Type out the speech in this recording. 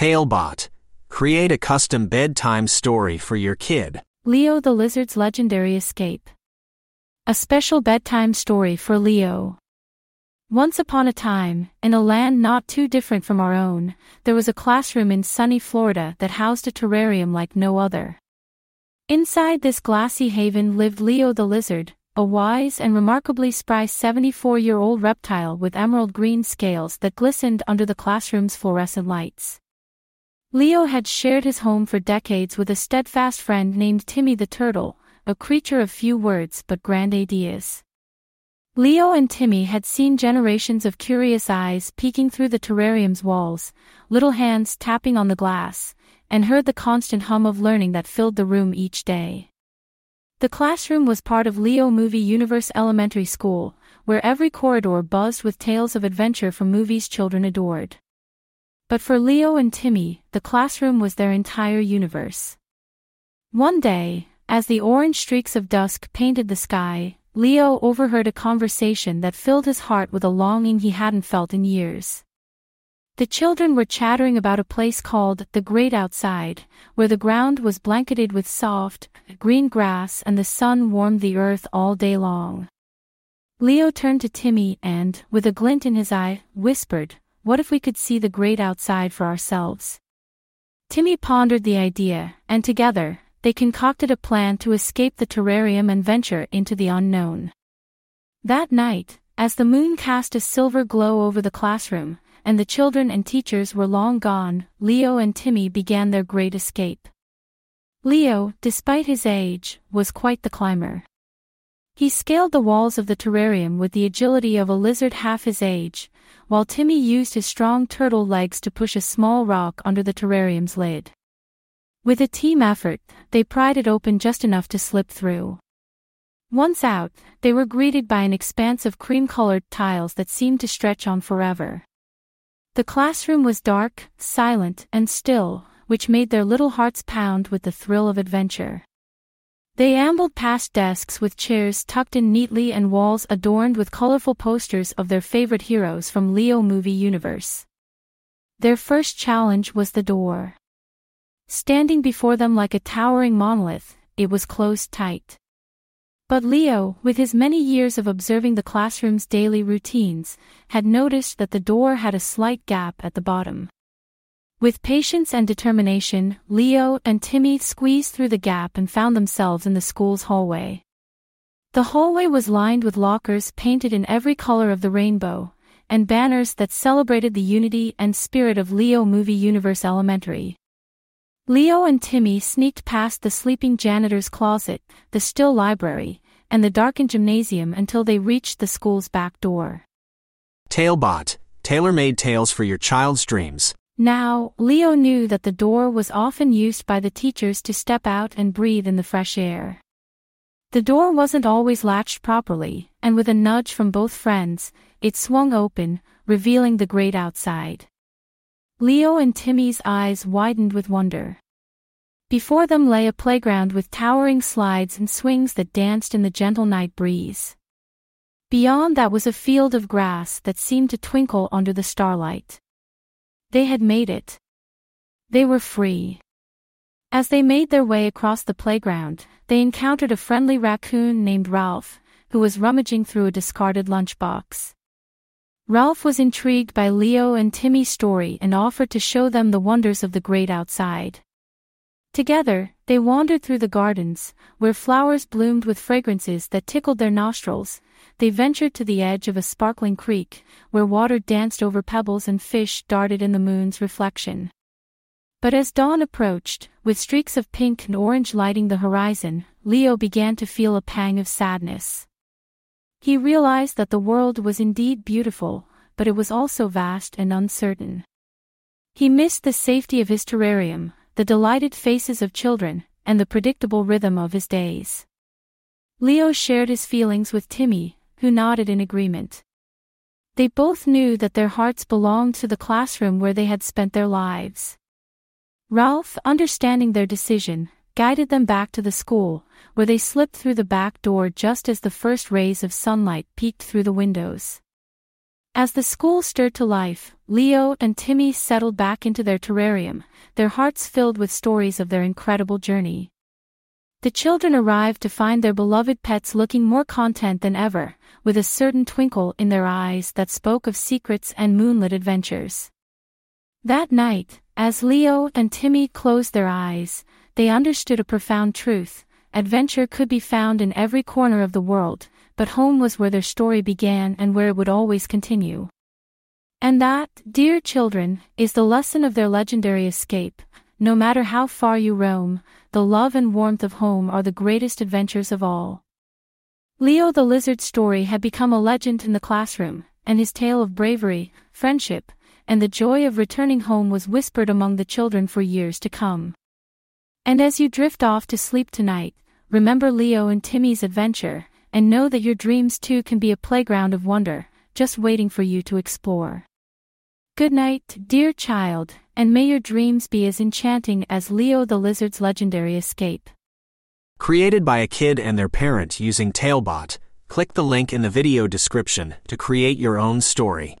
Talebot. Create a custom bedtime story for your kid. Leo the Lizard's Legendary Escape. A special bedtime story for Leo. Once upon a time, in a land not too different from our own, there was a classroom in sunny Florida that housed a terrarium like no other. Inside this glassy haven lived Leo the Lizard, a wise and remarkably spry 74-year-old reptile with emerald green scales that glistened under the classroom's fluorescent lights. Leo had shared his home for decades with a steadfast friend named Timmy the Turtle, a creature of few words but grand ideas. Leo and Timmy had seen generations of curious eyes peeking through the terrarium's walls, little hands tapping on the glass, and heard the constant hum of learning that filled the room each day. The classroom was part of Leo Movie Universe Elementary School, where every corridor buzzed with tales of adventure from movies children adored. But for Leo and Timmy, the classroom was their entire universe. One day, as the orange streaks of dusk painted the sky, Leo overheard a conversation that filled his heart with a longing he hadn't felt in years. The children were chattering about a place called the Great Outside, where the ground was blanketed with soft, green grass and the sun warmed the earth all day long. Leo turned to Timmy and, with a glint in his eye, whispered, What if we could see the great outside for ourselves? Timmy pondered the idea, and together, they concocted a plan to escape the terrarium and venture into the unknown. That night, as the moon cast a silver glow over the classroom, and the children and teachers were long gone, Leo and Timmy began their great escape. Leo, despite his age, was quite the climber. He scaled the walls of the terrarium with the agility of a lizard half his age, while Timmy used his strong turtle legs to push a small rock under the terrarium's lid. With a team effort, they pried it open just enough to slip through. Once out, they were greeted by an expanse of cream-colored tiles that seemed to stretch on forever. The classroom was dark, silent, and still, which made their little hearts pound with the thrill of adventure. They ambled past desks with chairs tucked in neatly and walls adorned with colorful posters of their favorite heroes from Leo Movie Universe. Their first challenge was the door. Standing before them like a towering monolith, it was closed tight. But Leo, with his many years of observing the classroom's daily routines, had noticed that the door had a slight gap at the bottom. With patience and determination, Leo and Timmy squeezed through the gap and found themselves in the school's hallway. The hallway was lined with lockers painted in every color of the rainbow, and banners that celebrated the unity and spirit of Leo Movie Universe Elementary. Leo and Timmy sneaked past the sleeping janitor's closet, the still library, and the darkened gymnasium until they reached the school's back door. Talebot, tailor-made tales for your child's dreams. Now, Leo knew that the door was often used by the teachers to step out and breathe in the fresh air. The door wasn't always latched properly, and with a nudge from both friends, it swung open, revealing the great outside. Leo and Timmy's eyes widened with wonder. Before them lay a playground with towering slides and swings that danced in the gentle night breeze. Beyond that was a field of grass that seemed to twinkle under the starlight. They had made it. They were free. As they made their way across the playground, they encountered a friendly raccoon named Ralph, who was rummaging through a discarded lunchbox. Ralph was intrigued by Leo and Timmy's story and offered to show them the wonders of the great outside. Together, they wandered through the gardens, where flowers bloomed with fragrances that tickled their nostrils. They ventured to the edge of a sparkling creek, where water danced over pebbles and fish darted in the moon's reflection. But as dawn approached, with streaks of pink and orange lighting the horizon, Leo began to feel a pang of sadness. He realized that the world was indeed beautiful, but it was also vast and uncertain. He missed the safety of his terrarium, the delighted faces of children, and the predictable rhythm of his days. Leo shared his feelings with Timmy, who nodded in agreement. They both knew that their hearts belonged to the classroom where they had spent their lives. Ralph, understanding their decision, guided them back to the school, where they slipped through the back door just as the first rays of sunlight peeked through the windows. As the school stirred to life, Leo and Timmy settled back into their terrarium, their hearts filled with stories of their incredible journey. The children arrived to find their beloved pets looking more content than ever, with a certain twinkle in their eyes that spoke of secrets and moonlit adventures. That night, as Leo and Timmy closed their eyes, they understood a profound truth. Adventure could be found in every corner of the world, but home was where their story began and where it would always continue. And that, dear children, is the lesson of their legendary escape. No matter how far you roam, the love and warmth of home are the greatest adventures of all. Leo the lizard's story had become a legend in the classroom, and his tale of bravery, friendship, and the joy of returning home was whispered among the children for years to come. And as you drift off to sleep tonight, remember Leo and Timmy's adventure, and know that your dreams too can be a playground of wonder, just waiting for you to explore. Good night, dear child, and may your dreams be as enchanting as Leo the Lizard's legendary escape. Created by a kid and their parent using Talebot, click the link in the video description to create your own story.